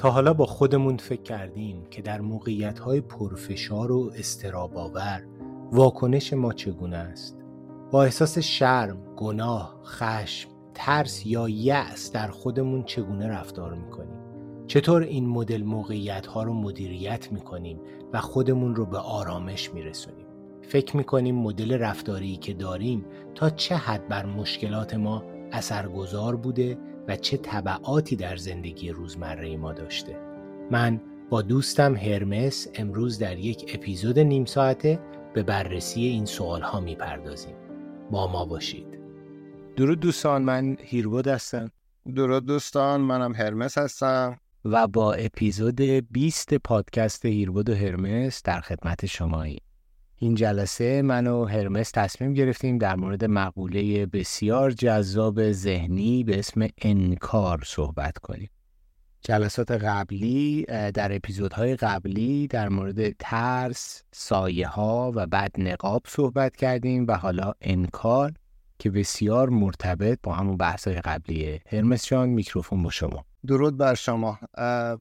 تا حالا با خودمون فکر کردیم که در موقعیت پرفشار و استراباور واکنش ما چگونه است؟ با احساس شرم، گناه، خشم، ترس یا یأس در خودمون چگونه رفتار می‌کنیم؟ چطور این مدل موقعیت ها رو مدیریت می‌کنیم و خودمون رو به آرامش میرسونیم؟ فکر می‌کنیم مدل رفتاری که داریم تا چه حد بر مشکلات ما اثرگذار بوده و چه طبعاتی در زندگی روزمره ما داشته. من با دوستم هرمس امروز در یک اپیزود نیم ساعته به بررسی این سوال ها می‌پردازیم. با ما باشید. درود دوستان من هیرود هستم. درود دوستان منم هرمس هستم. و با اپیزود 20 پادکست هیرود و هرمس در خدمت شمایی این جلسه من و هرمس تصمیم گرفتیم در مورد مقوله بسیار جذاب ذهنی به اسم انکار صحبت کنیم. جلسات قبلی در اپیزودهای قبلی در مورد ترس، سایه ها و بعد نقاب صحبت کردیم و حالا انکار که بسیار مرتبط با همون بحث قبلیه. هرمس جان میکروفون با شما. درود بر شما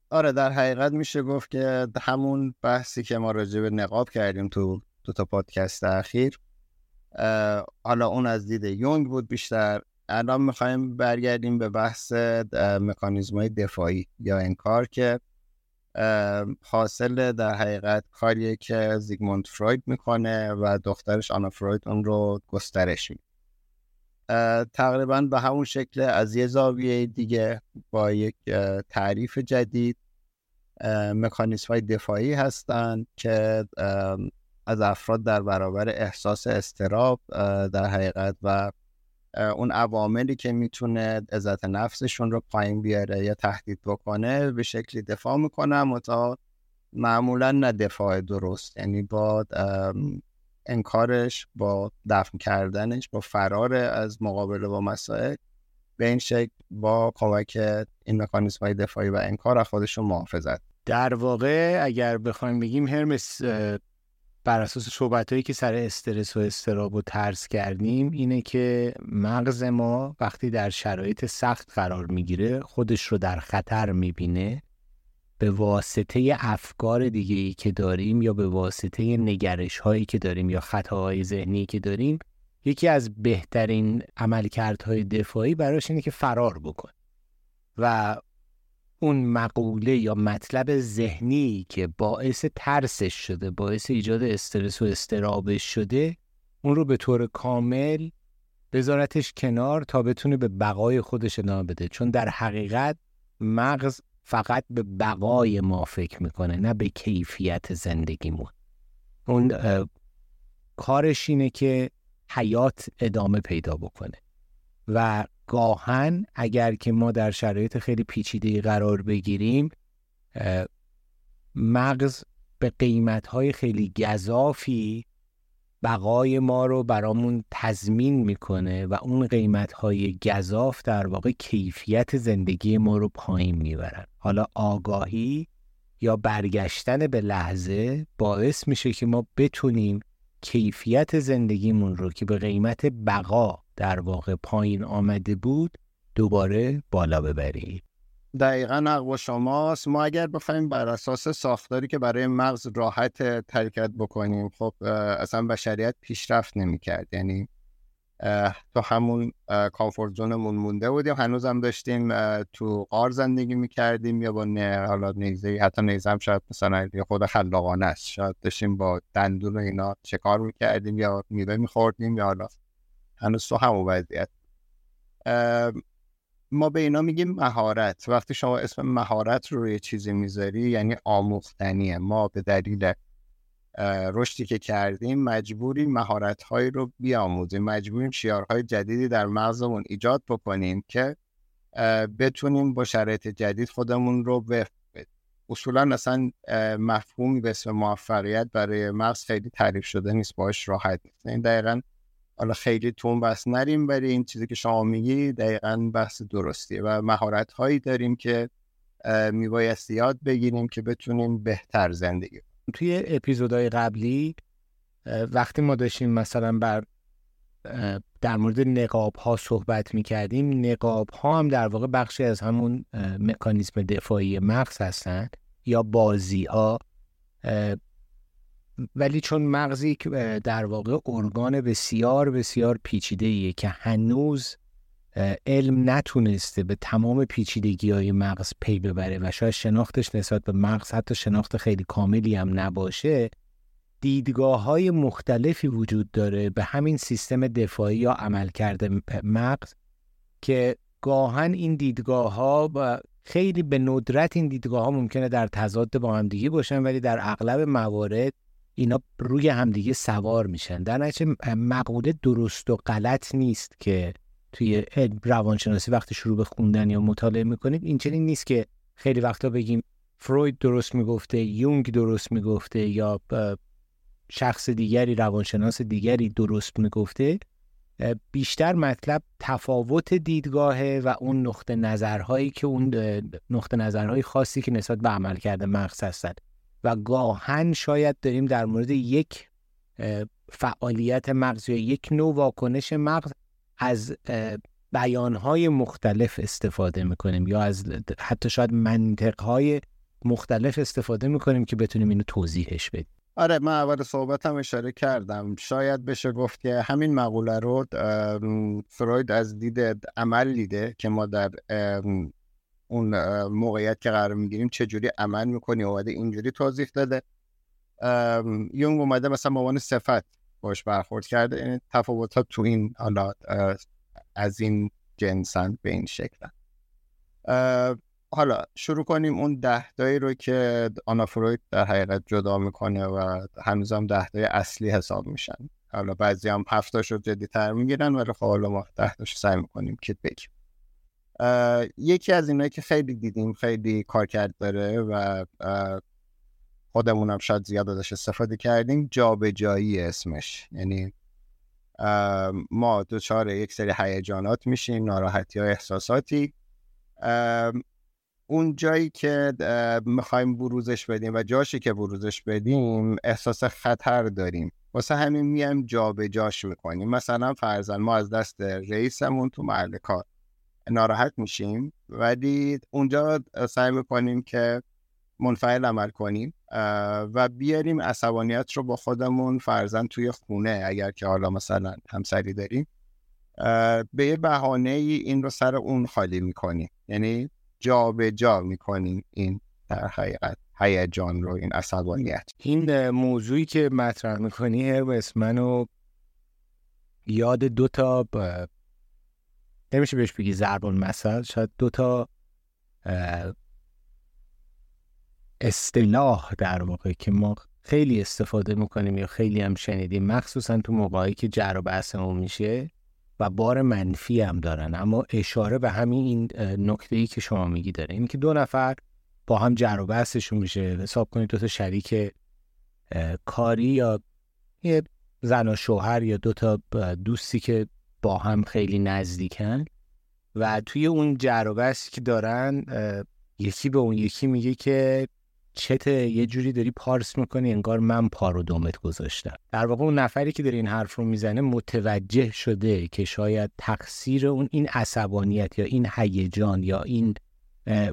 آره در حقیقت میشه گفت که همون بحثی که ما راجع به نقاب کردیم تو دو تا پادکست اخیر. حالا اون از دید یونگ بود بیشتر. الان می‌خوایم برگردیم به بحث مکانیزم های دفاعی یا انکار که حاصل در حقیقت کاریه که زیگموند فروید می‌کنه و دخترش آنا فروید اون رو گسترش میده. تقریبا به همون شکل از یه زاویه دیگه با یک تعریف جدید مکانیزم های دفاعی هستند که از افراد در برابر احساس استراب در حقیقت و اون عواملی که می‌تونه عزت نفسشون رو پایین بیاره یا تهدید بکنه به شکلی دفاع می‌کنم تا معمولا نه دفاع درست. یعنی با انکارش با دفن کردنش با فرار از مقابله با مسائل به این شکل با کمک این مکانیزم های دفاعی و انکار خودشون محافظت. در واقع اگر بخوایم بگیم هرمس بر اساس صحبت هایی که سر استرس و استراب و ترس کردیم اینه که مغز ما وقتی در شرایط سخت قرار می‌گیره خودش رو در خطر می‌بینه به واسطه افکار دیگه ای که داریم یا به واسطه نگرش هایی که داریم یا خطاهای ذهنی که داریم یکی از بهترین عملکردهای دفاعی براش اینه که فرار بکن و اون مقوله یا مطلب ذهنی که باعث ترسش شده باعث ایجاد استرس و استرابش شده اون رو به طور کامل بذارتش کنار تا بتونه به بقای خودش ادامه بده. چون در حقیقت مغز فقط به بقای ما فکر می‌کنه نه به کیفیت زندگیمون. اون کارش اینه که حیات ادامه پیدا بکنه. و گاهن اگر که ما در شرایط خیلی پیچیده قرار بگیریم مغز به قیمت های خیلی گذافی بقای ما رو برامون تضمین می‌کنه و اون قیمت های گذاف در واقع کیفیت زندگی ما رو پایین می‌برن. حالا آگاهی یا برگشتن به لحظه باعث میشه که ما بتونیم کیفیت زندگیمون رو که به قیمت بقا در واقع پایین آمده بود دوباره بالا ببرید. دقیقا حق شماست. ما اگر بخوایم بر اساس ساختاری که برای مغز راحت ترکت بکنیم خب اصلا بشریت پیشرفت نمی‌کرد. یعنی تو همون کامفورت زونمون مونده بودیم. هنوز هم داشتیم تو قار زندگی می‌کردیم یا با نه حالا نیزه حتی نیزه هم شاید مثلا خود خلاقانه است. شاید داشتیم با دندون و اینا شکار می‌کردیم یا میوه میخوردیم یا حالا هنوز تو همون وضعیت ما به اینا میگیم مهارت. وقتی شما اسم مهارت رو روی چیزی می‌ذاری یعنی آموختنیه ما به دلیل رشدی که کردیم مجبوریم مهارت هایی رو بیاموزیم. مجبوریم شیارهای جدیدی در مغزمون ایجاد بکنیم که بتونیم با شرایط جدید خودمون رو بدیم. اصولا اصلا مفهومی به اسم موفقیت برای مغز خیلی تعریف شده نیست. باش راحت نیست. این دقیقا حالا خیلی تون بس نریم برای این چیزی که شما میگی دقیقا بحث درستیه و مهارت هایی داریم که میبایست یاد بگیریم که بتونیم بهتر زندگی توی اپیزودهای قبلی وقتی ما داشتیم مثلا بر در مورد نقاب ها صحبت می کردیم نقاب ها هم در واقع بخشی از همون مکانیزم دفاعی مغز هستند یا بازی ها ولی چون مغزی در واقع ارگان بسیار بسیار پیچیده ایه که هنوز علم نتونسته به تمام پیچیدگی های مغز پی ببره و شاید شناختش نسبت به مغز حتی شناخت خیلی کاملی هم نباشه دیدگاه های مختلفی وجود داره به همین سیستم دفاعی یا عملکرد مغز که گاهن این دیدگاه ها و خیلی به ندرت این دیدگاه ها ممکنه در تضاد با هم دیگه باشن ولی در اغلب موارد اینا روی همدیگه سوار میشن. در نتیجه مقوله درست و غلط نیست که توی روانشناسی وقتی شروع به خوندن یا مطالعه می‌کنیم این چنین نیست که خیلی وقتا بگیم فروید درست می‌گفته یونگ درست می‌گفته یا شخص دیگری روانشناس دیگری درست می‌گفته بیشتر مطلب تفاوت دیدگاهه و اون نقطه نظرهایی که اون نقطه نظرهای خاصی که نسبت به عمل کرده مغز و گاهن شاید داریم در مورد یک فعالیت مغز یا یک نوع واکنش مغز از بیانهای مختلف استفاده می‌کنیم یا از حتی شاید منطقهای مختلف استفاده می‌کنیم که بتونیم اینو توضیحش بدیم. آره من اول صحبتم اشاره کردم. شاید بشه گفت که همین مقوله رو فروید از دید عمل دیده که ما در اون موقعیت که قرار می‌گیریم چجوری عمل می‌کنی؟ اومده اینجوری توضیح داده. یونگ اومده مثلا به عنوان صفت باش برخورد کرده. یعنی تفاوت ها تو این حالا از این جنسن به این شکل. حالا شروع کنیم اون دهتایی رو که آنا فروید در حقیقت جدا می‌کنه و هنوزم دهتای اصلی حساب میشن. حالا بعضی هم هفتاش رو جدی تر می‌گیرن ولی خب حالا ما دهتاش سعی می‌کنیم که بگیم یکی از اینایی که خیلی دیدیم خیلی کارکرد داره و خودمون هم شاید زیاد ازش استفاده کردیم جابجایی اسمش. یعنی ما دچار یک سری هیجانات میشیم ناراحتی ها احساساتی. اون جایی که می‌خوایم بروزش بدیم و جاشی که بروزش بدیم احساس خطر داریم. واسه همین میایم جابجاش می‌کنیم. مثلا فرزن ما از دست رئیسمون تو محل کار ناراحت میشیم. ولی اونجا سعی می‌کنیم که منفعل عمل کنیم و بیاریم عصبانیت رو با خودمون فرزن توی خونه اگر که حالا مثلا همسری داریم. به یه بهانه ای این رو سر اون خالی می‌کنیم. یعنی جا به جا می‌کنیم این در حقیقت هیجان رو این عصبانیت. این موضوعی که مطرح می‌کنی هرمس منو یاد دو تا نمیشه بهش بگی زربان مثل شاید دو تا اصطلاح در واقع که ما خیلی استفاده می‌کنیم یا خیلی هم شنیدیم مخصوصا تو موقعی که جر و بحثمون میشه و بار منفی هم دارن. اما اشاره به همین این نکته ای که شما میگی داره. این که دو نفر با هم جر و بحثشون میشه حساب کنید دو تا شریک کاری یا یه زن و شوهر یا دو تا دوستی که با هم خیلی نزدیکن و توی اون جر و بحثی که دارن یکی به اون یکی میگه که چت یه جوری داری پارس می‌کنی انگار من پا رو دومت گذاشتم. در واقع اون نفری که داره این حرف رو می‌زنه متوجه شده که شاید تقصیر اون این عصبانیت یا این هیجان یا این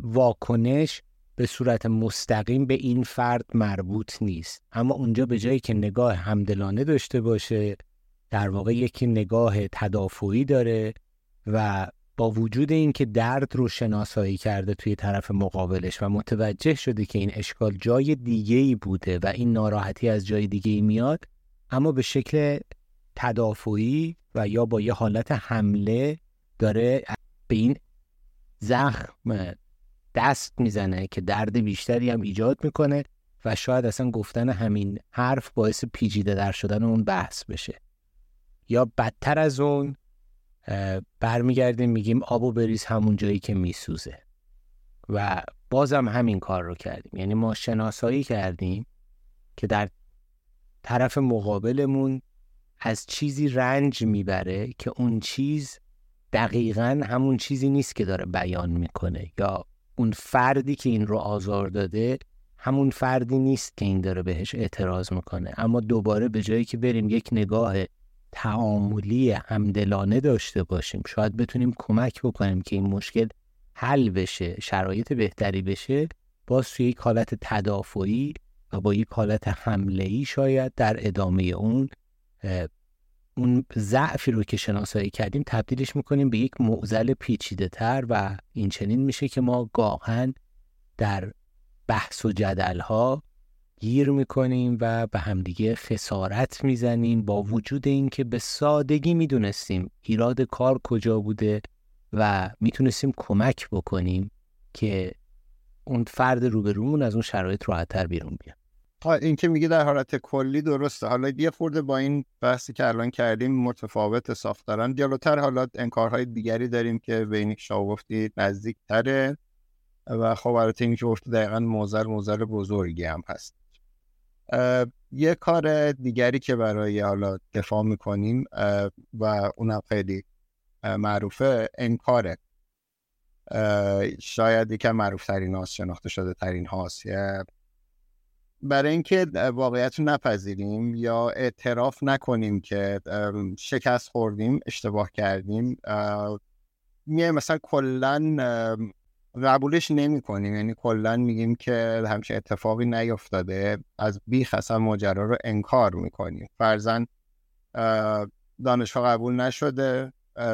واکنش به صورت مستقیم به این فرد مربوط نیست. اما اونجا به جایی که نگاه همدلانه داشته باشه در واقع یکی نگاه تدافعی داره و با وجود اینکه درد رو شناسایی کرده توی طرف مقابلش و متوجه شده که این اشکال جای دیگه ای بوده و این ناراحتی از جای دیگه ای میاد اما به شکل تدافعی و یا با یه حالت حمله داره به این زخم دست می‌زنه که درد بیشتری هم ایجاد می‌کنه و شاید اصلا گفتن همین حرف باعث پیچیده در شدن اون بحث بشه. یا بدتر از اون برمیگردیم میگیم آبو بریز همون جایی که میسوزه. و بازم همین کار رو کردیم. یعنی ما شناسایی کردیم که در طرف مقابلمون از چیزی رنج می‌بره که اون چیز دقیقا همون چیزی نیست که داره بیان می‌کنه. یا اون فردی که این رو آزار داده همون فردی نیست که این داره بهش اعتراض می‌کنه. اما دوباره به جایی که بریم یک نگاه تعاملی همدلانه داشته باشیم. شاید بتونیم کمک بکنیم که این مشکل حل بشه شرایط بهتری بشه باز توی یک حالت تدافعی و با یک حالت حمله ای شاید در ادامه اون اون ضعفی رو که شناسایی کردیم تبدیلش می‌کنیم به یک معزل پیچیده تر و این چنین میشه که ما گاهن در بحث و جدل ها گیر می‌کنیم و به همدیگه خسارت می‌زنیم با وجود اینکه به سادگی می‌دونستیم ایراد کار کجا بوده و می‌تونستیم کمک بکنیم که اون فرد روبرومون از اون شرایط راحتتر بیرون بیاد. این که میگه در حالت کلی درسته. حالا یه خورده با این بحثی که الان کردیم متفاوت ساخت دارن جلوتر حالا انکارهای دیگری داریم که که شما گفتی نزدیک تره و خب البته این که گفته دقیقا موزل موزل بزرگی هم هست. یه کار دیگری که برای حالا دفاع می‌کنیم و اونم خیلی معروفه انکاره. شاید یکم معروف ترین هاست شناخته شده ترین هاست برای اینکه واقعیت رو نپذیریم یا اعتراف نکنیم که شکست خوردیم اشتباه کردیم میایم مثلا کلا قبولش نمی کنیم یعنی کلا میگیم که همچین اتفاقی نیفتاده. از بیخ اصلا ماجرا رو انکار می‌کنیم. فرزن دانشگاه قبول نشده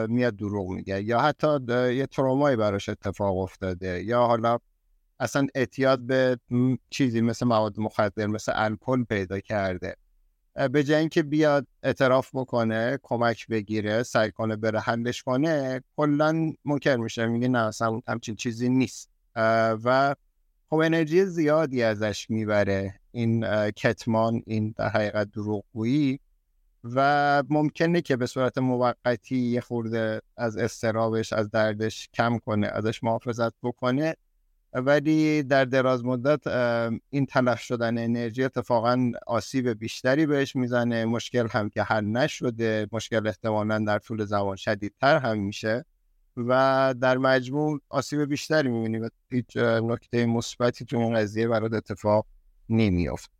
میاد دروغ میگه. یا حتی یه ترومایی براش اتفاق افتاده. یا حالا اصلا اعتیاد به چیزی مثل مواد مخدر مثل الکل پیدا کرده. به جای اینکه بیاد اعتراف بکنه کمک بگیره سعی کنه بره حلش کنه کلا منکر میشه. میگه نه اصلا همچین چیزی نیست. و خب انرژی زیادی ازش می‌بره این کتمان این در حقیقت دروغگویی. و ممکنه که به صورت موقتی یه خورده از استرابش از دردش کم کنه ازش محافظت بکنه. ولی در دراز مدت این تلف شدن انرژی اتفاقا آسیب بیشتری بهش می‌زنه. مشکل هم که حل نشده مشکل احتمالا در طول زمان شدیدتر هم میشه و در مجموع آسیب بیشتری می‌بینی و هیچ نکته مثبتی تو اون قضیه برات اتفاق نمیافت.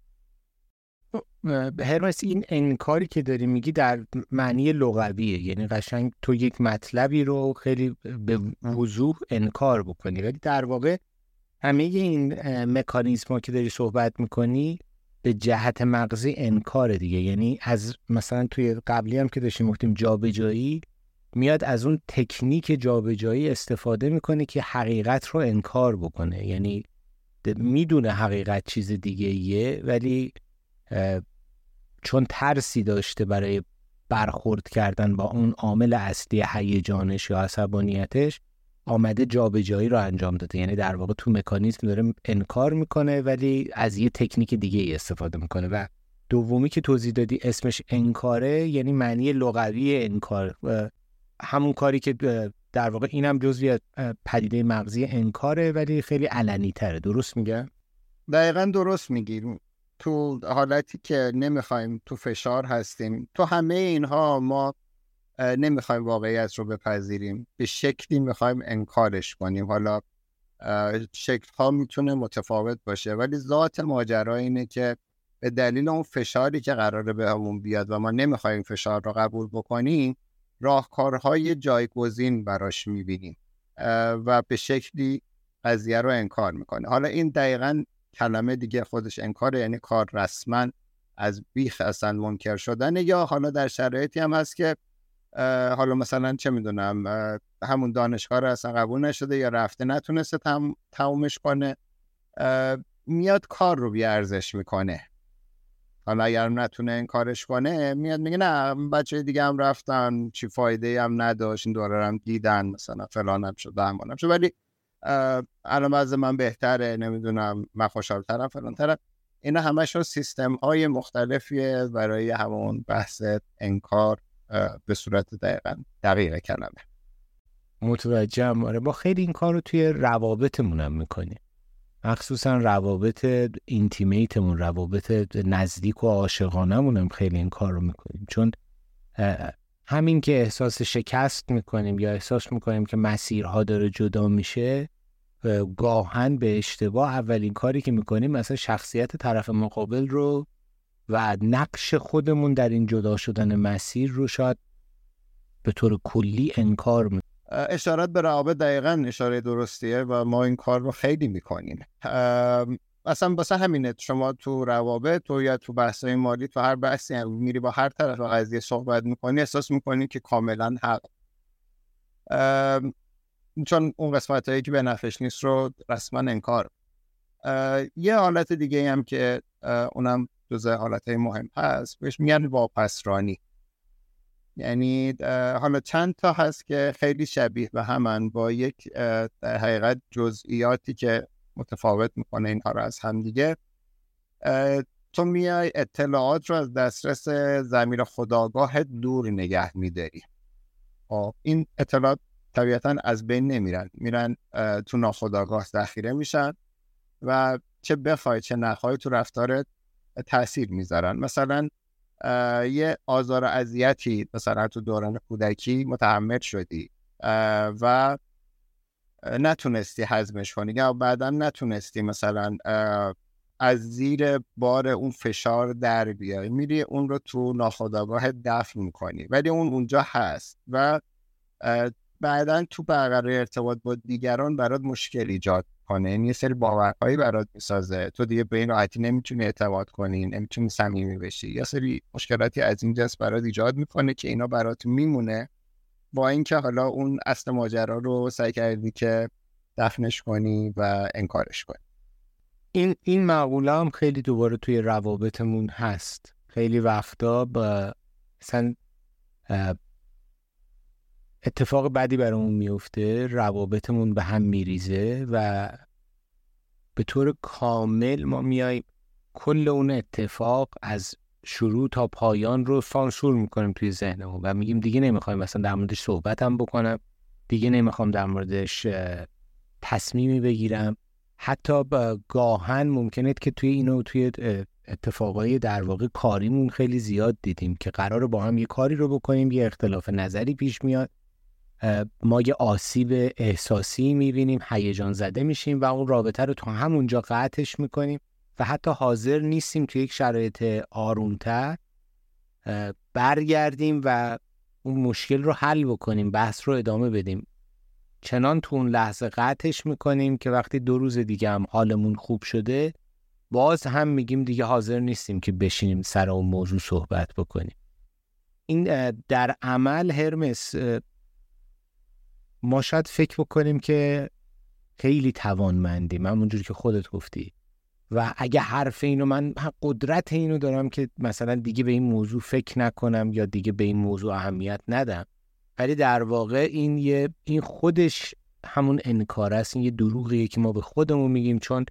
هرمس این انکاری که داری میگی در معنی لغویه. یعنی قشنگ تو یک مطلبی رو خیلی به وضوح انکار بکنی. ولی در واقع همه این مکانیزم ها که داری صحبت می‌کنی به جهت مغزی انکار دیگه. یعنی از مثلا توی قبلی هم که داشتیم گفتیم جابجایی میاد از اون تکنیک جابجایی استفاده می‌کنه که حقیقت رو انکار بکنه. یعنی می‌دونه حقیقت چیز دیگه ایه ولی چون ترسی داشته برای برخورد کردن با اون عامل اصلی هیجانش یا عصبانیتش آمده جابجایی رو انجام داده. یعنی در واقع تو مکانیزم داره انکار می‌کنه ولی از یه تکنیک دیگه ای استفاده می‌کنه. و دومی که توضیح دادی اسمش انکاره یعنی معنی لغوی انکار. همون کاری که در واقع اینم جزوی پدیده مغزی انکاره ولی خیلی علنی تره درست میگه؟ دقیقا درست میگی. تو حالتی که نمی‌خوایم تو فشار هستیم تو همه اینها ما نمی‌خوایم واقعیت رو بپذیریم. به شکلی می‌خوایم انکارش کنیم. حالا شکل ها می‌تونه متفاوت باشه ولی ذات ماجرا اینه که به دلیل اون فشاری که قراره به همون بیاد و ما نمی‌خوایم فشار رو قبول بکنیم راهکارهای جایگزین براش می‌بینیم. و به شکلی قضیه رو انکار می‌کنه. حالا این دقیقا کلمه دیگه خودش انکاره یعنی کار رسما از بیخ اصلا منکر شدن یا حالا در شرایطی هم هست که حالا مثلا چه می‌دونم همون دانشگاه رو اصلا قبول نشده یا رفته نتونسته تم... تمومش کنه میاد کار رو بیارزش می‌کنه. حالا اگر نتونه این کارش کنه میاد میگه نه بچه دیگه هم رفتن چی فایده هم نداشت این دوره هم دیدن مثلا فلان هم شده هم شد. ولی الان از من بهتره نمی‌دونم من خوشحالترم فلان طرف اینا همشون سیستم های مختلفیه برای همون بحث انکار. به صورت دقیقا دقیق کلمه. متوجهم. آره ما خیلی این کار رو توی روابطمون هم می‌کنیم. مخصوصا روابط اینتیمیتمون روابط نزدیک و عاشقانمون هم خیلی این کار رو می‌کنیم. چون همین که احساس شکست می‌کنیم یا احساس می‌کنیم که مسیرها داره جدا میشه گاهن به اشتباه اولین کاری که می‌کنیم مثلا شخصیت طرف مقابل رو و نقش خودمون در این جدا شدن مسیر رو شاید به طور کلی انکار می اشارت به روابط دقیقا اشاره درستیه و ما این کار رو خیلی می‌کنیم. اصلا واسه همینه شما تو روابط تو یا تو بحث مالی تو هر بحثی میری با هر طرف قضیه صحبت می‌کنی احساس می‌کنی که کاملا حق. چون اون قسمت هایی که به نفش نیست رو رسما انکار. یه حالت دیگه هم که اونم جزء حالت های مهم هست. بهش میگن واپسرانی. یعنی حالا چند تا هست که خیلی شبیه به همن با یک حقیقت جزئیاتی که متفاوت می‌کنه اینها رو از هم دیگه. تو میای اطلاعات رو از دسترس زمیر خداگاه دور نگه میداری. خب، این اطلاعات طبیعتا از بین نمیرن. میرن تو ناخداگاه ذخیره میشن و چه بخوای چه نخوای تو رفتارت تاثیر می‌ذارن. مثلا یه آزار و اذیتی مثلا تو دوران کودکی متحمل شدی و نتونستی حزمش کنی یا بعدا نتونستی مثلا از زیر بار اون فشار در بیای. میری اون رو تو ناخداگاه دفن می‌کنی. ولی اون اونجا هست و بعدا تو برقرار ارتباط با دیگران برات مشکل ایجاد کنه این یه سری باورهایی برات می‌سازه. تو دیگه به این راحتی نمی‌تونی اعتماد کنی نمی‌تونی صمیمی بشی. یا سری مشکلاتی از این جنس برات ایجاد می‌کنه که اینا برات میمونه. با اینکه حالا اون اصل ماجرا رو سعی کردی که دفنش کنی و انکارش کنی. این این معقوله هم خیلی دوباره توی روابطمون هست. خیلی وقتا با مثلا اتفاق بدی برامون میفته روابطمون به هم میریزه و به طور کامل ما میایم کل اون اتفاق از شروع تا پایان رو سانسور می‌کنیم توی ذهنمون و میگیم دیگه نمی‌خوایم مثلا در موردش صحبتم بکنم دیگه نمی‌خوام در موردش تصمیمی بگیرم. حتی گاهن ممکنه که توی اینو توی اتفاقای در واقع کاریمون خیلی زیاد دیدیم که قرار با هم یه کاری رو بکنیم یه اختلاف نظری پیش میاد. ما یه آسیب احساسی می‌بینیم هیجان زده میشیم و اون رابطه رو تا همونجا قطعش می‌کنیم و حتی حاضر نیستیم توی یک شرایط آرومتر برگردیم و اون مشکل رو حل بکنیم بحث رو ادامه بدیم. چنان تو اون لحظه قطعش می‌کنیم که وقتی دو روز دیگه هم حالمون خوب شده باز هم میگیم دیگه حاضر نیستیم که بشینیم سر اون موضوع صحبت بکنیم. این در عمل هرمس ما شاید فکر بکنیم که خیلی توانمندیم. همونجوری که خودت گفتی. و اگه حرف اینو من قدرت اینو دارم که مثلا دیگه به این موضوع فکر نکنم یا دیگه به این موضوع اهمیت ندم. ولی در واقع این یه این خودش همون انکار است. این یه دروغیه که ما به خودمون میگیم. چون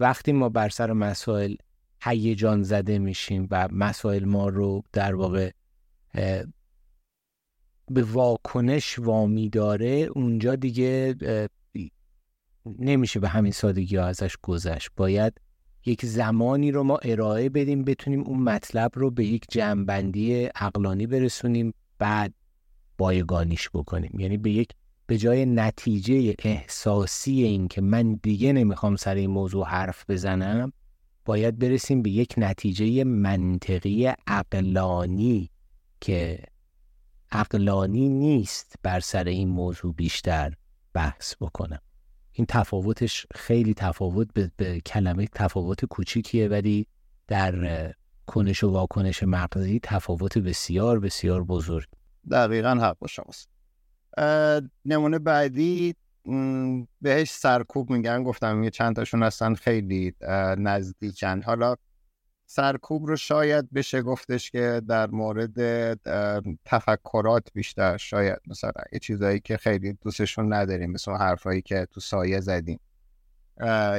وقتی ما بر سر مسائل هیجان زده میشیم و مسائل ما رو در واقع به واکنش وامی داره اونجا دیگه نمیشه به همین سادگی ها ازش گذشت. باید یک زمانی رو ما ارائه بدیم بتونیم اون مطلب رو به یک جمعبندی عقلانی برسونیم بعد بایگانیش بکنیم. یعنی به یک به جای نتیجه احساسی این که من دیگه نمی‌خوام سر این موضوع حرف بزنم باید برسیم به یک نتیجه منطقی عقلانی که عقلانی نیست بر سر این موضوع بیشتر بحث بکنم. این تفاوتش خیلی تفاوت به, به کلمه تفاوت کوچیکیه ولی در کنش و واکنش مغزی تفاوت بسیار بسیار بزرگ. دقیقا حق با شماست. نمونه بعدی بهش سرکوب میگن. گفتم یه چند تاشون هستن خیلی نزدیکن. حالا سرکوب رو شاید بشه گفتش که در مورد تفکرات بیشتر شاید مثلا یه چیزایی که خیلی دوستشون نداریم مثل حرفایی که تو سایه زدیم.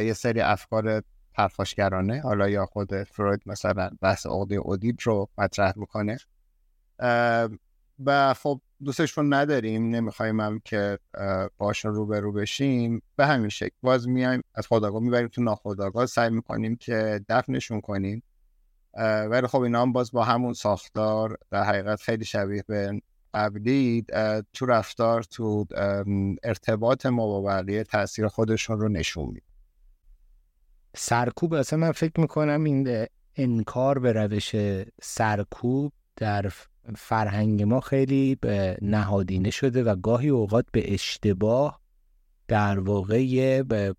یه سری افکار پرخاشگرانه حالا یا خود فروید مثلا بحث عقده اودیپ رو مطرح می‌کنه. و خب دوستشون نداریم نمی‌خوایم هم که باشون رو به رو بشیم. به همین شکل باز میایم از خداگاه می‌بریم تو ناخداگاه سعی می‌کنیم که دفنشون کنیم. ولی خب اینا هم باز با همون ساختار در حقیقت خیلی شبیه به قبلی تو رفتار تو ارتباط ما با بقیه تاثیر خودشون رو نشون میده. سرکوب اصلا من فکر می‌کنم این انکار به روش سرکوب در فرهنگ ما خیلی به نهادینه شده و گاهی اوقات به اشتباه در واقع به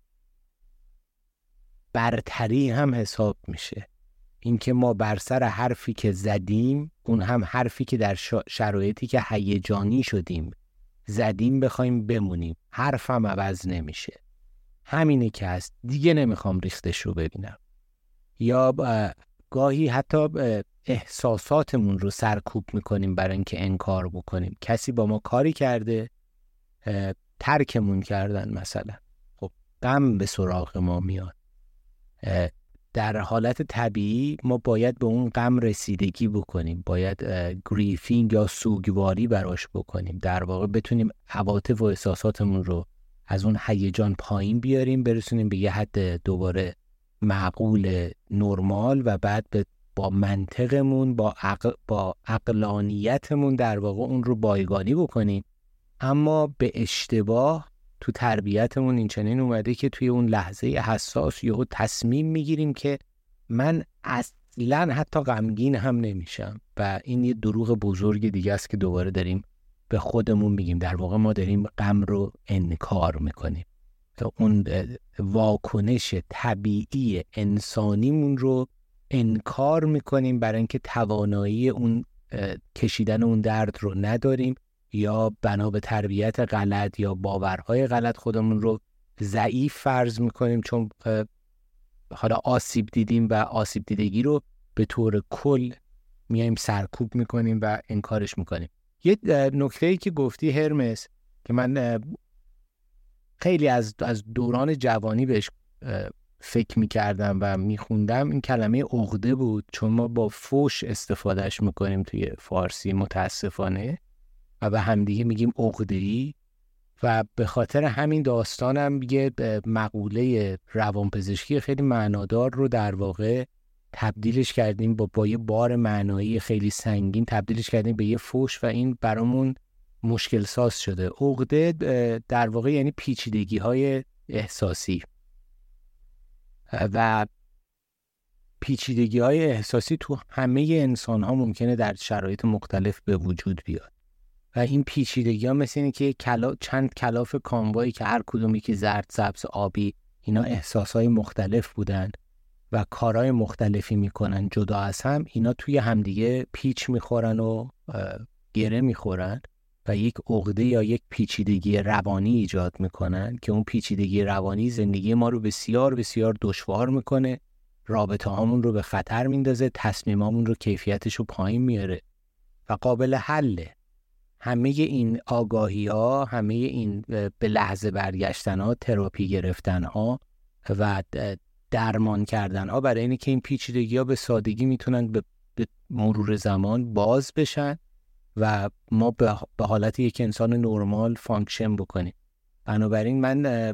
برتری هم حساب میشه. اینکه ما بر سر حرفی که زدیم اون هم حرفی که در شرایطی که هیجانی شدیم زدیم بخوایم بمونیم. حرفم عوض نمیشه. همینه که هست. دیگه نمی‌خوام ریختش رو ببینم. یا گاهی حتی احساساتمون رو سرکوب می‌کنیم برای اینکه انکار بکنیم. کسی با ما کاری کرده ترکمون کردن مثلا. خب غم به سراغ ما میاد. در حالت طبیعی ما باید به اون غم رسیدگی بکنیم باید گریفینگ یا سوگواری براش بکنیم. در واقع بتونیم عواطف و احساساتمون رو از اون هیجان پایین بیاریم برسونیم به یه حد دوباره معقول نرمال و بعد به با منطقمون با عقل با عقلانیتمون در واقع اون رو بایگانی بکنیم. اما به اشتباه تو تربیتمون این چنین اومده که توی اون لحظه حساس یهو تصمیم می‌گیریم که من اصلا حتی غمگین هم نمیشم و این یه دروغ بزرگ دیگه است که دوباره داریم به خودمون میگیم. در واقع ما داریم غم رو انکار می‌کنیم. تا اون واکنش طبیعی انسانیمون رو انکار می‌کنیم برای اینکه توانایی اون کشیدن اون درد رو نداریم. یا بنا به تربیت غلط یا باورهای غلط خودمون رو ضعیف فرض می‌کنیم چون حالا آسیب دیدیم و آسیب دیدگی رو به طور کل میایم سرکوب می‌کنیم و انکارش می‌کنیم. یه نکته ای که گفتی هرمس که من خیلی از از دوران جوانی بهش فکر می‌کردم و میخوندم این کلمه عقده بود. چون ما با فوش استفادهش می‌کنیم توی فارسی متاسفانه. و به همدیگه میگیم عقده و به خاطر همین داستانم یه مقوله روانپزشکی خیلی معنادار رو در واقع تبدیلش کردیم با, با یه بار معنایی خیلی سنگین تبدیلش کردیم به یه فوش و این برامون مشکل ساز شده. عقده در واقع یعنی پیچیدگی های احساسی. و پیچیدگی های احساسی تو همه انسان ها ممکنه در شرایط مختلف به وجود بیاد. و این پیچیدگی ها مثل اینه که کلا... چند کلاف کامبایی که هر کدومی که زرد سبز آبی اینا احساس های مختلف بودن و کارهای مختلفی می‌کنن. جدا از هم اینا توی همدیگه پیچ می‌خورن و گره می‌خورن و یک عقده یا یک پیچیدگی روانی ایجاد می‌کنن که اون پیچیدگی روانی زندگی ما رو بسیار بسیار دشوار می‌کنه. رابطه هامون رو به خطر میندازه تصمیمامون رو کیفیتش رو پایین میاره و قابل حله. همه این آگاهی ها همه این به لحظه برگشتن ها تراپی گرفتن ها و درمان کردن ها برای اینه که این پیچیدگی ها به سادگی می‌تونن به مرور زمان باز بشن و ما به حالت یک انسان نرمال function بکنیم. بنابراین من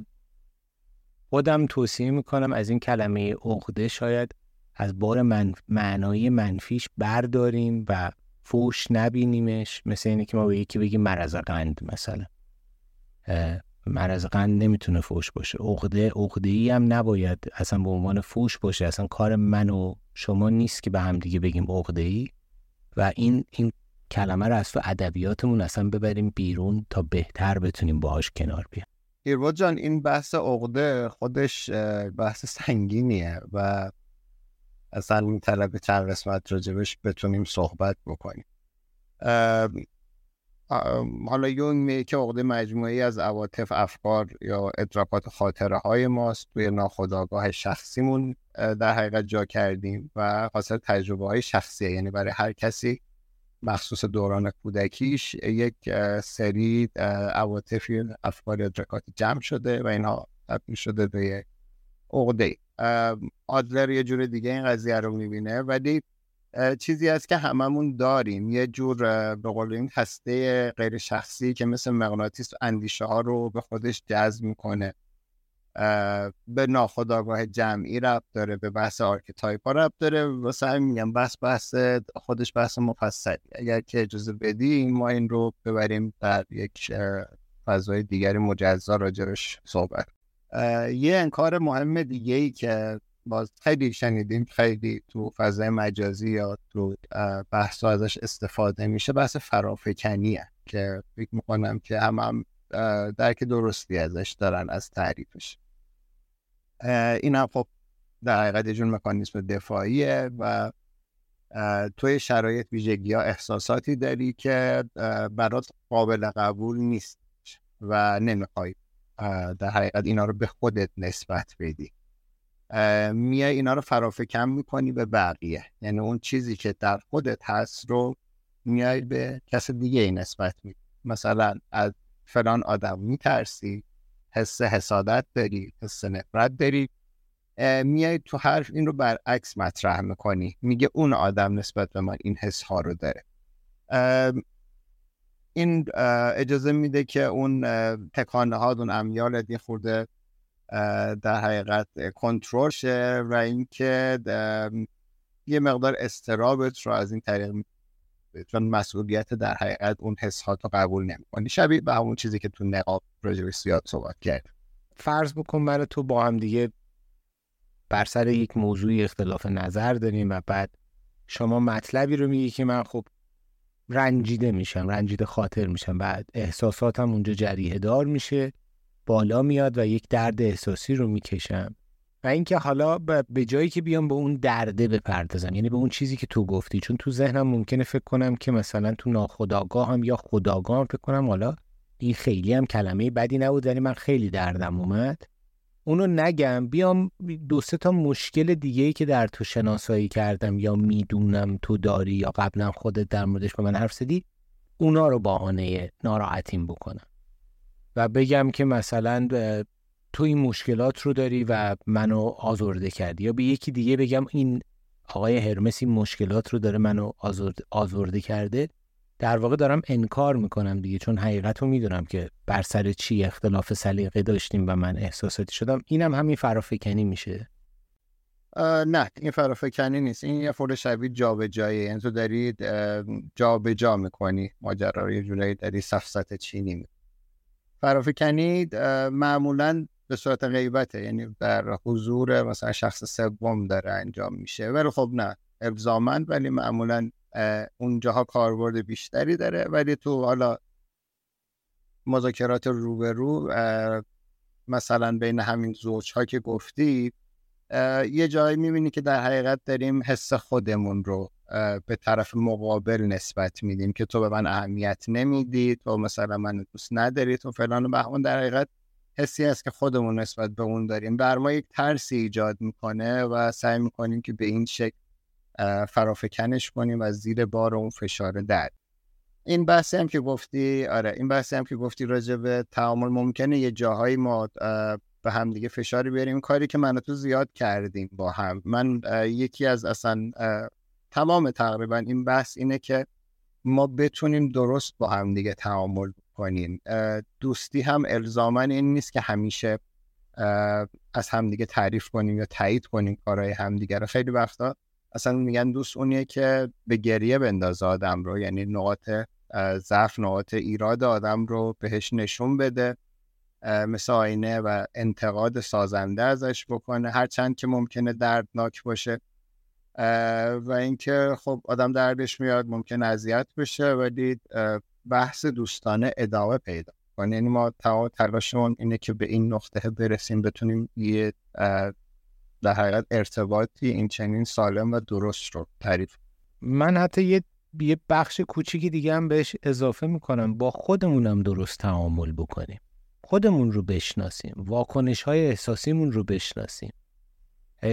خودم توصیه می‌کنم از این کلمه عقده شاید از بار من معنای منفیش برداریم و فوش نبینیمش مثل اینه که ما به یکی بگیم مرض قند مثلا. مرض قند نمی‌تونه فوش باشه. عقده عقده ای هم نباید اصلا به عنوان فوش باشه. اصلا کار من و شما نیست که به هم دیگه بگیم عقده ای و این این کلمه رو از تو ادبیاتمون اصلا ببریم بیرون تا بهتر بتونیم باهاش کنار بیایم. ایروا جان این بحث عقده خودش بحث سنگینیه و اصلا این طلب چند قسمت راجبش بتونیم صحبت بکنیم. حالا یون میگه که عقده مجموعی از عواطف افکار یا ادراکات خاطره های ماست. توی ناخودآگاه شخصیمون در حقیقت جا کردیم و حاصل تجربه های شخصیه. یعنی برای هر کسی مخصوص دوران کودکیش یک سری عواطفی افکار ادراکات جمع شده و اینها تبدیل شده به یک عقده. آدلر یه جور دیگه این قضیه رو می‌بینه. ولی چیزی هست که هممون داریم. یه جور به قول این هسته غیر شخصی که مثل مغناطیس اندیشه ها رو به خودش جذب می‌کنه. به ناخودآگاه جمعی ربط داره به بحث archetype ها ربط داره. واسه همین میگم بحث بحث خودش بحث مفصلی. اگر که اجازه بدی ما این رو ببریم در یک فضای دیگری مجزا راجبش صحبت یه انکار مهم دیگه ای که باز خیلی شنیدیم خیلی تو فضای مجازی یا تو بحث ازش استفاده میشه بحث فرافکنیه که فکر می‌کنم که هم هم درک درستی ازش دارن از تعریفش. این هم خب در حقیقت یه جور مکانیسم دفاعیه و توی شرایط ویژگی ها احساساتی داری که برات قابل قبول نیست و نمی‌خوای در حقیقت اینا رو به خودت نسبت بدی. میای اینا رو فرافکن می‌کنی به بقیه. یعنی اون چیزی که در خودت هست رو میای به کس دیگه ای نسبت میدی مثلا از فلان آدم میترسی حس حسادت داری حس نفرت داری. میای تو حرف این رو برعکس مطرح می‌کنی. میگه اون آدم نسبت به من این حس ها رو داره. این اجازه میده که اون تکانه ها اون امیال یه خورده در حقیقت کنترل شه و اینکه یه مقدار استرابت رو از این طریق چون مسئولیت در حقیقت اون حس ها رو قبول نمی‌کنی. شبیه به همون چیزی که تو نقاب راجبش زیاد صحبت کرد فرض بکن من تو با هم دیگه بر سر یک موضوعی اختلاف نظر داریم و بعد شما مطلبی رو میگی که من خب رنجیده میشم رنجیده خاطر میشم بعد احساساتم اونجا جریه دار میشه بالا میاد و یک درد احساسی رو می‌کشم. و اینکه حالا به جایی که بیام به اون درده بپردازم یعنی به اون چیزی که تو گفتی. چون تو ذهنم ممکنه فکر کنم که مثلا تو ناخداگاه هم یا خداگاه هم فکر کنم حالا این خیلی هم کلمه بدی نبود ولی من خیلی دردم اومد. اونو نگم بیام دو سه تا مشکل دیگه ای که در تو شناسایی کردم یا می‌دونم تو داری یا قبلا خودت در موردش به من حرف زدی اونا رو بهانه ناراحتیم بکنم. و بگم که مثلا تو این مشکلات رو داری و منو آزرده کردی. یا به یکی دیگه بگم این آقای هرمس این مشکلات رو داره منو آزرده, آزرده کرده. در واقع دارم انکار می‌کنم دیگه چون حقیقت رو می‌دونم که بر سر چی اختلاف سلیقه داشتیم و من احساساتی شدم. اینم همین فرافکنی میشه. نه این فرافکنی نیست. این یه فور شبیه جابجایی یعنی تو داری جابجا می‌کنی. ماجرا رو یه جورایی داری سفسط چینی فرافکنی معمولا به صورت غیبته. یعنی در حضور مثلا شخص سوم داره انجام میشه. ولی خب نه الزامن ولی معمولا اونجاها کاربرد بیشتری داره ولی تو حالا مذاکرات روبرو مثلا بین همین زوج ها که گفتی یه جایی می‌بینی که در حقیقت داریم حس خودمون رو به طرف مقابل نسبت میدیم که تو به من اهمیت نمیدی تو مثلا من دوست نداری تو فلان و بهمان. در حقیقت حسی است که خودمون نسبت به اون داریم. بر ما یک ترسی ایجاد می‌کنه و سعی می‌کنیم که به این شکل فرافکنش کنیم و زیر بار اون فشار در. این بحثی هم که گفتی آره این بحثی هم که گفتی راجع به تعامل ممکنه یه جاهایی ما به هم دیگه فشاری بیاریم. کاری که من تو زیاد کردیم با هم. من یکی از اصلا تمام تقریبا این بحث اینه که ما بتونیم درست با هم دیگه تعامل کنیم. دوستی هم الزاما این نیست که همیشه از همدیگه تعریف کنیم یا تایید کنیم کارهای همدیگه رو. خیلی وقتا اصلا میگن دوست اونیه که به گریه بندازه آدم رو. یعنی نقاط ضعف نقاط ایراد آدم رو بهش نشون بده. مثل آینه و انتقاد سازنده ازش بکنه. هرچند که ممکنه دردناک باشه. و اینکه خب آدم دردش میاد ممکن اذیت بشه ولی بحث دوستانه ادامه پیدا کنه. یعنی ما تمام تلاشمون اینه که به این نقطه برسیم بتونیم یه در حقیقت ارتباطی این چنین سالم و درست رو تعریف. من حتی یه یه بخش کوچیکی دیگه هم بهش اضافه می‌کنم. با خودمونم درست تعامل بکنیم. خودمون رو بشناسیم. واکنش های احساسیمون رو بشناسیم.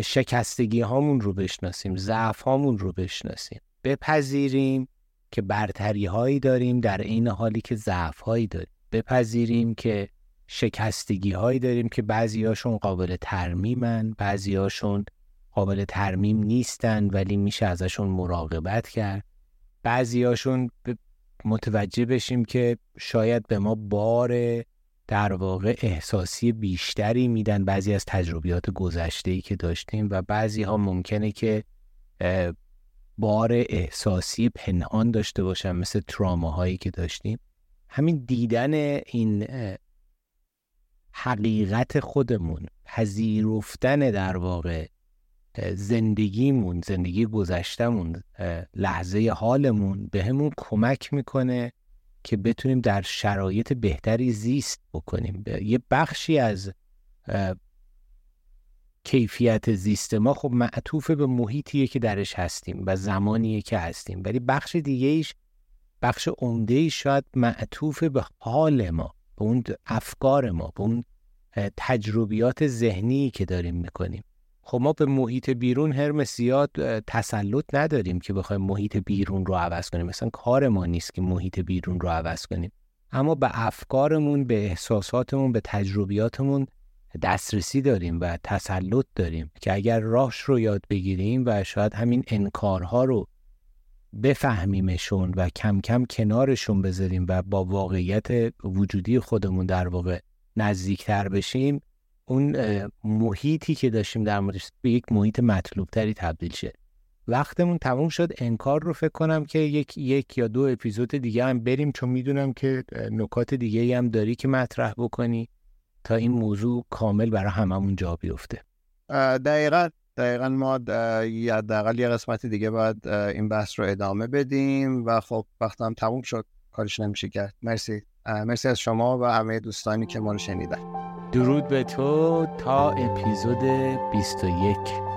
شکستگی هامون رو بشناسیم. ضعف هامون رو بشناسیم. بپذیریم که برتری هایی داریم در این حالی که ضعف هایی داریم. بپذیریم که شکستگی هایی داریم که بعضی هاشون قابل ترمیمن بعضی هاشون قابل ترمیم نیستن ولی میشه ازشون مراقبت کرد. بعضی هاشون متوجه بشیم که شاید به ما بار در واقع احساسی بیشتری میدن بعضی از تجربیات گذشته ای که داشتیم و بعضی ها ممکنه که بار احساسی پنهان داشته باشن مثل تراماهایی که داشتیم. همین دیدن این حقیقت خودمون پذیرفتن در واقع زندگیمون زندگی گذشتمون لحظه حالمون به کمک می‌کنه که بتونیم در شرایط بهتری زیست بکنیم. یه بخشی از کیفیت زیست ما خب معطوف به محیطیه که درش هستیم و زمانیه که هستیم. ولی بخش دیگه ایش بخش عمده شاید معطوف به حال ما. به اون افکار ما به اون تجربیات ذهنی که داریم می‌کنیم. خب ما به محیط بیرون هرم زیاد تسلط نداریم که بخوایم محیط بیرون رو عوض کنیم. مثلا کار ما نیست که محیط بیرون رو عوض کنیم. اما به افکارمون به احساساتمون به تجربیاتمون دسترسی داریم و تسلط داریم که اگر راهش رو یاد بگیریم و شاید همین انکارها رو بفهمیمشون و کم کم کنارشون بذاریم و با واقعیت وجودی خودمون در واقع نزدیکتر بشیم اون محیطی که داشتیم در موردش به یک محیط مطلوب تری تبدیل شه. وقتمون تموم شد. انکار رو فکر کنم که یک یک یا دو اپیزود دیگه هم بریم چون می‌دونم که نکات دیگه هم داری که مطرح بکنی تا این موضوع کامل برای هممون جا بیفته. دقیقا. دقیقا ما حداقل یه قسمت دیگه باید این بحث رو ادامه بدیم و خب وقتم تموم شد. کارش نمیشه کرد. مرسی. مرسی از شما و همه دوستانی که ما رو شنیدن. درود به تو تا اپیزود 21